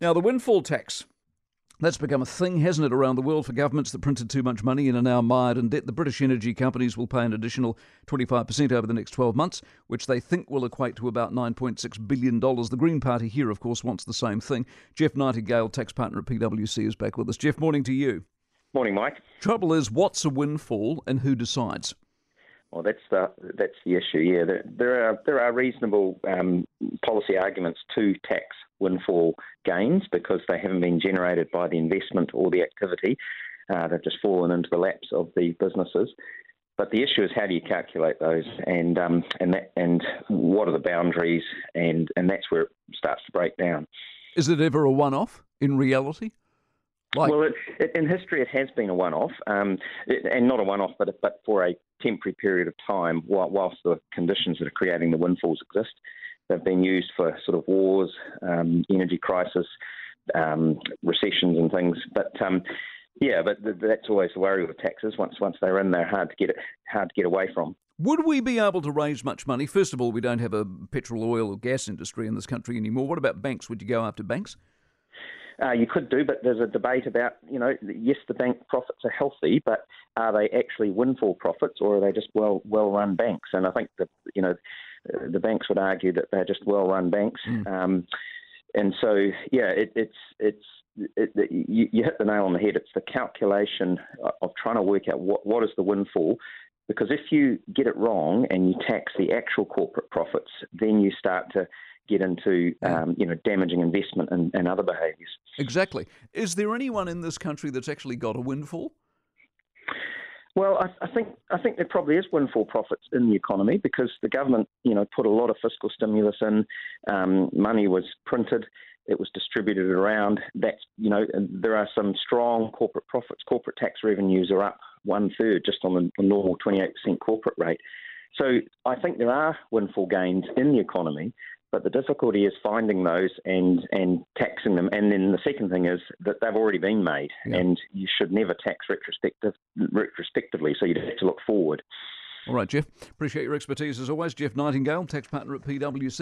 Now, the windfall tax. That's become a thing, hasn't it, around the world for governments that printed too much money and are now mired in debt. The British energy companies will pay an additional 25% over the next 12 months, which they think will equate to about $9.6 billion. The Green Party here, of course, wants the same thing. Geof Nightingale, tax partner at PwC, is back with us. Geof, morning to you. Morning, Mike. Trouble is, what's a windfall and who decides? Well, that's the that's the issue. Yeah, there, there are there are reasonable um, policy arguments to tax windfall gains because they haven't been generated by the investment or the activity. Uh, they've just fallen into the laps of the businesses. But the issue is how do you calculate those, and um, and that and what are the boundaries, and and that's where it starts to break down. Is it ever a one-off in reality? Like... Well, it, it, in history, it has been a one-off, um, it, and not a one-off, but but for a temporary period of time, while, whilst the conditions that are creating the windfalls exist. They've been used for sort of wars, um, energy crisis, um, recessions, and things. But um, yeah, but th- that's always the worry with taxes. Once once they're in, they're hard to get it, hard to get away from. Would we be able to raise much money? First of all, we don't have a petrol, oil, or gas industry in this country anymore. What about banks? Would you go after banks? Uh, you could do, but there's a debate about, you know, yes, the bank profits are healthy, but are they actually windfall profits or are they just well well run banks? And I think that, you know, the banks would argue that they're just well run banks. Mm. Um, and so, yeah, it, it's it's it, it, you, you, hit the nail on the head. It's the calculation of trying to work out what, what is the windfall. Because if you get it wrong and you tax the actual corporate profits, then you start to get into um, you know damaging investment and, and other behaviours. Exactly. Is there anyone in this country that's actually got a windfall? Well, I, I, think I think there probably is windfall profits in the economy because the government, you know, put a lot of fiscal stimulus in. Um, money was printed, it was distributed around. That's you know, there are some strong corporate profits. Corporate tax revenues are up one third just on the, the normal twenty eight percent corporate rate. So I think there are windfall gains in the economy. But the difficulty is finding those and, and taxing them. And then the second thing is that they've already been made, yeah. and you should never tax retrospective, retrospectively. So you'd have to look forward. All right, Geof. Appreciate your expertise as always. Geof Nightingale, tax partner at PwC.